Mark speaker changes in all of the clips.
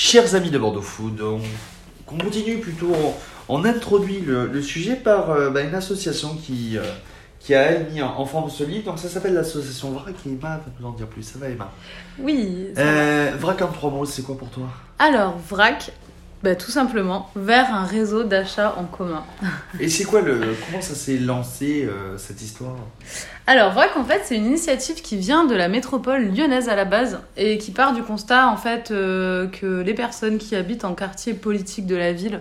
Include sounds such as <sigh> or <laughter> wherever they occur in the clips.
Speaker 1: Chers amis de Bordeaux Food, on, on continue plutôt, on, introduit le, le sujet par euh, bah, une association qui, euh, qui a elle mis en, en forme ce livre. Donc ça s'appelle l'association VRAC et Emma va nous en dire plus. Ça va Emma?
Speaker 2: Oui. ça va.
Speaker 1: euh, VRAC en trois mots, c'est quoi pour toi?
Speaker 2: Alors, VRAC, bah, tout simplement, vers un réseau d'achat en commun.
Speaker 1: Et c'est quoi le, comment ça s'est lancé euh, cette histoire?
Speaker 2: Alors, VRAC, en fait, c'est une initiative qui vient de la métropole lyonnaise à la base et qui part du constat, en fait, euh, que les personnes qui habitent en quartier politique de la ville,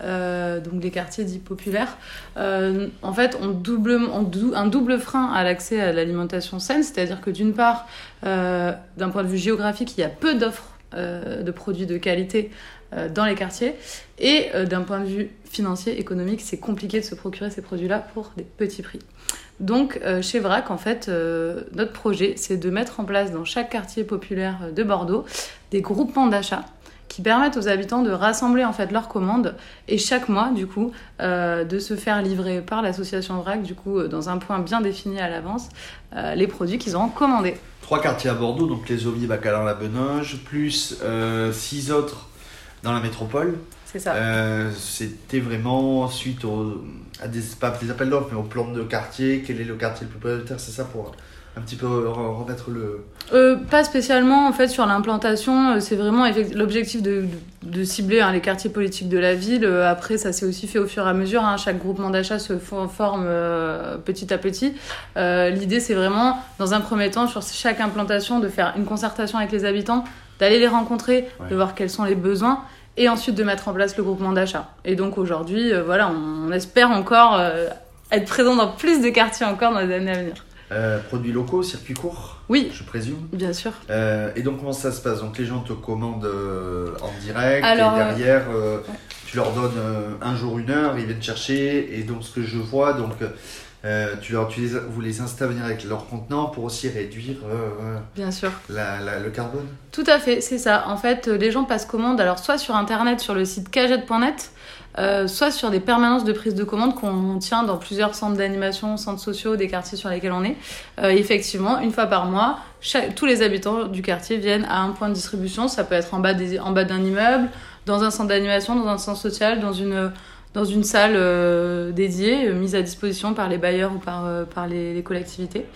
Speaker 2: euh, donc les quartiers dits populaires, en fait, ont, double, ont dou- un double frein à l'accès à l'alimentation saine, c'est-à-dire que d'une part, d'un point de vue géographique, il y a peu d'offres de produits de qualité euh, dans les quartiers, et euh, d'un point de vue financier, économique, c'est compliqué de se procurer ces produits-là pour des petits prix. Donc, euh, chez VRAC, en fait, euh, notre projet, c'est de mettre en place dans chaque quartier populaire euh, de Bordeaux des groupements d'achat qui permettent aux habitants de rassembler en fait leurs commandes et chaque mois, du coup, euh, de se faire livrer par l'association VRAC, du coup, euh, dans un point bien défini à l'avance, euh, les produits qu'ils auront commandés.
Speaker 1: Trois quartiers à Bordeaux, donc les Aubiers, Bacalan, la Benoge, plus euh, six autres dans la métropole.
Speaker 2: C'est ça.
Speaker 1: Euh, C'était vraiment suite au, à des, pas des appels d'offres, mais au plan de quartier. Quel est le quartier le plus prioritaire C'est ça pour un petit peu re- remettre le.
Speaker 2: Euh, pas spécialement en fait sur l'implantation, euh, c'est vraiment l'objectif de, de, de cibler hein, les quartiers politiques de la ville. Euh, après, ça s'est aussi fait au fur et à mesure. hein. Chaque groupement d'achat se fo- forme euh, petit à petit. Euh, L'idée, c'est vraiment, dans un premier temps, sur chaque implantation, de faire une concertation avec les habitants, d'aller les rencontrer,
Speaker 1: Ouais.
Speaker 2: de voir quels sont les besoins. Et ensuite de mettre en place le groupement d'achat. Et donc aujourd'hui, voilà, on, on espère encore être présent dans plus de quartiers encore dans les années à venir.
Speaker 1: Euh, produits locaux, circuit court,
Speaker 2: Oui,
Speaker 1: je présume.
Speaker 2: bien sûr.
Speaker 1: Euh, et donc, comment ça se passe? Donc, les gens te commandent euh, en direct,
Speaker 2: Alors,
Speaker 1: et derrière, euh, tu leur donnes euh, un jour, une heure, ils viennent chercher. Et donc, ce que je vois, donc, euh, tu leur, tu les, vous les incitez à venir avec leur contenant pour aussi réduire euh,
Speaker 2: Bien sûr.
Speaker 1: la, la- le carbone.
Speaker 2: Tout à fait, c'est ça. En fait, euh, les gens passent commande alors soit sur internet sur le site cagette.net, euh, soit sur des permanences de prise de commande qu'on tient dans plusieurs centres d'animation, centres sociaux des quartiers sur lesquels on est. Euh, effectivement, une fois par mois, chaque- tous les habitants du quartier viennent à un point de distribution. Ça peut être en bas, des- en bas d'un immeuble, dans un centre d'animation, dans un centre social, dans une, dans une salle euh, dédiée, euh, mise à disposition par les bailleurs ou par, euh, par les, collectivités.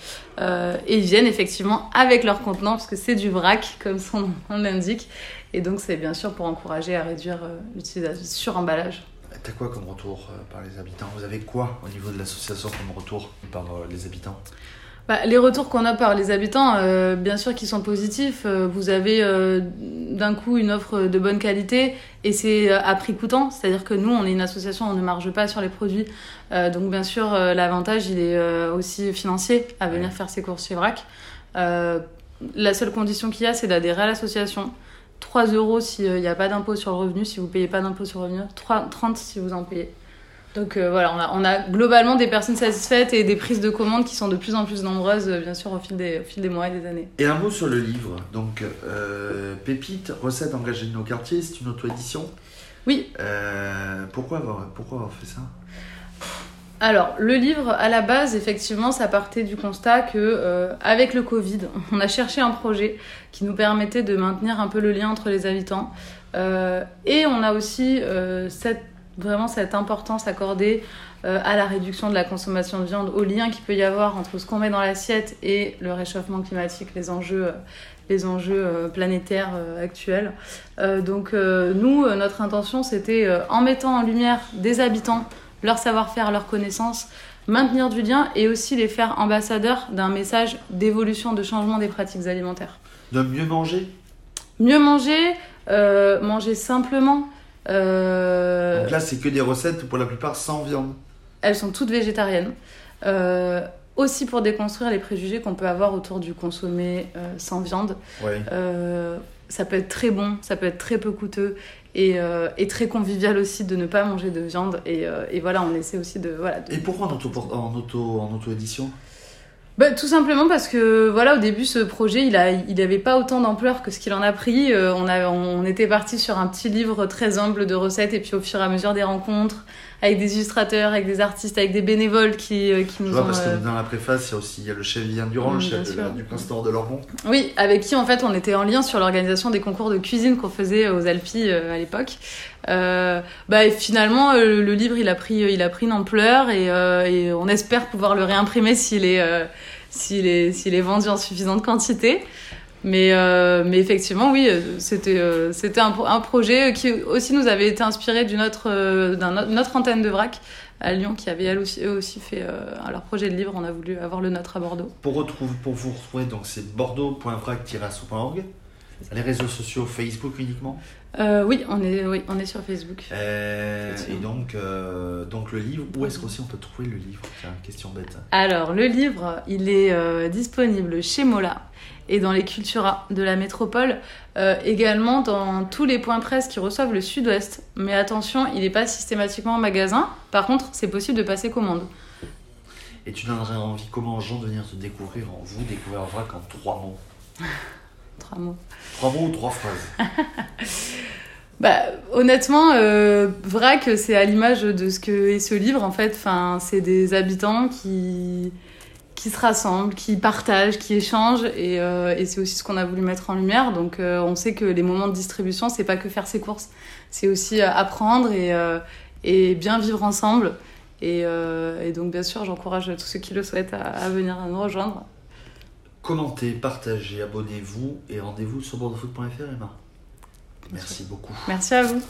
Speaker 2: Et ils viennent effectivement avec leur contenant, parce que c'est du vrac, comme son nom <laughs> l'indique. Et donc, c'est bien sûr pour encourager à réduire l'utilisation sur emballage.
Speaker 1: T'as quoi comme retour par les habitants? Vous avez quoi au niveau de l'association comme retour par les habitants?
Speaker 2: Bah, les retours qu'on a par les habitants, euh, bien sûr qu'ils sont positifs. Euh, vous avez euh, d'un coup une offre de bonne qualité et c'est à prix coûtant. C'est-à-dire que nous, on est une association, on ne marge pas sur les produits. Euh, donc bien sûr, l'avantage, il est aussi financier à venir
Speaker 1: Ouais.
Speaker 2: faire ses courses chez VRAC. La seule condition qu'il y a, c'est d'adhérer à l'association. 3 euros s'il n'y a pas d'impôt sur le revenu, si vous payez pas d'impôt sur le revenu. 3, 30 si vous en payez. Donc euh, voilà, on a, on a globalement des personnes satisfaites et des prises de commandes qui sont de plus en plus nombreuses, euh, bien sûr, au fil des, au fil des mois et des années.
Speaker 1: Et un mot sur le livre. Donc, euh, Pépite, recettes engagées de nos quartiers, c'est une auto-édition?
Speaker 2: Oui.
Speaker 1: Pourquoi, avoir, pourquoi avoir fait ça?
Speaker 2: Alors, le livre, à la base, effectivement, ça partait du constat que, euh, avec le Covid, on a cherché un projet qui nous permettait de maintenir un peu le lien entre les habitants. Euh, et on a aussi euh, cette, vraiment cette importance accordée euh, à la réduction de la consommation de viande, au lien qu'il peut y avoir entre ce qu'on met dans l'assiette et le réchauffement climatique, les enjeux, euh, les enjeux euh, planétaires actuels. Donc, nous, notre intention, c'était, en mettant en lumière des habitants, leur savoir-faire, leurs connaissances, maintenir du lien et aussi les faire ambassadeurs d'un message d'évolution, de changement des pratiques alimentaires.
Speaker 1: De mieux manger?
Speaker 2: Mieux manger, manger simplement. euh,
Speaker 1: Donc là, c'est que des recettes pour la plupart sans viande.
Speaker 2: elles sont toutes végétariennes. Euh, aussi pour déconstruire les préjugés qu'on peut avoir autour du consommé euh, sans viande.
Speaker 1: Ouais.
Speaker 2: Euh, ça peut être très bon, ça peut être très peu coûteux et, euh, et très convivial aussi de ne pas manger de viande. Et, euh, et voilà, on essaie aussi de... Voilà, de-
Speaker 1: Et pourquoi en auto en auto en auto
Speaker 2: Bah, tout simplement parce que voilà au début ce projet il a il avait pas autant d'ampleur que ce qu'il en a pris. Euh, on a on était parti sur un petit livre très humble de recettes et puis au fur et à mesure des rencontres avec des illustrateurs, avec des artistes, avec des bénévoles qui, euh, qui
Speaker 1: Je
Speaker 2: nous
Speaker 1: vois
Speaker 2: ont.
Speaker 1: parce
Speaker 2: euh,
Speaker 1: que dans la préface, il y a aussi il y a le chef Vivien Durand,
Speaker 2: Mm,
Speaker 1: le chef de du Prince de Lormont.
Speaker 2: Oui, avec qui en fait on était en lien sur l'organisation des concours de cuisine qu'on faisait aux Alpilles euh, à l'époque. Euh, bah, et finalement, euh, le livre il a pris, il a pris une ampleur et, euh, et on espère pouvoir le réimprimer s'il est, euh, s'il est, s'il est vendu en suffisante quantité. Mais, euh, mais effectivement, oui, euh, c'était, euh, c'était un, pro- un projet qui aussi nous avait été inspiré d'une autre, euh, autre- antenne de VRAC à Lyon qui avait elle aussi, eux aussi fait leur projet de livre. On a voulu avoir le nôtre à Bordeaux.
Speaker 1: Pour, retrouver, pour vous retrouver, donc c'est bordeaux.vrac-asso.org. Les réseaux sociaux, Facebook uniquement.
Speaker 2: Euh, oui, on est, oui, on est sur Facebook.
Speaker 1: Euh, et donc, euh, donc le livre, où est-ce qu'aussi on peut trouver le livre? Tiens, question bête.
Speaker 2: Alors, le livre, il est disponible chez Mola et dans les Cultura de la métropole, également dans tous les points presse qui reçoivent le sud-ouest. Mais attention, il n'est pas systématiquement en magasin. Par contre, c'est possible de passer commande.
Speaker 1: Et tu donnerais envie comment aux gens de venir te découvrir, en vous découvrir en vrac en trois mots? <laughs>
Speaker 2: Trois mots.
Speaker 1: Trois mots ou trois phrases <laughs>
Speaker 2: Bah, honnêtement, euh, VRAC, c'est à l'image de ce que est ce livre, en fait. Enfin, c'est des habitants qui, qui se rassemblent, qui partagent, qui échangent, et, euh, et c'est aussi ce qu'on a voulu mettre en lumière. Donc, euh, on sait que les moments de distribution, c'est pas que faire ses courses, c'est aussi euh, apprendre et, et bien vivre ensemble. Et, et donc, bien sûr, j'encourage tous ceux qui le souhaitent à, à venir nous rejoindre.
Speaker 1: Commentez, partagez, abonnez-vous et rendez-vous sur bordeauxfoot.fr Emma. Merci beaucoup.
Speaker 2: Merci à vous.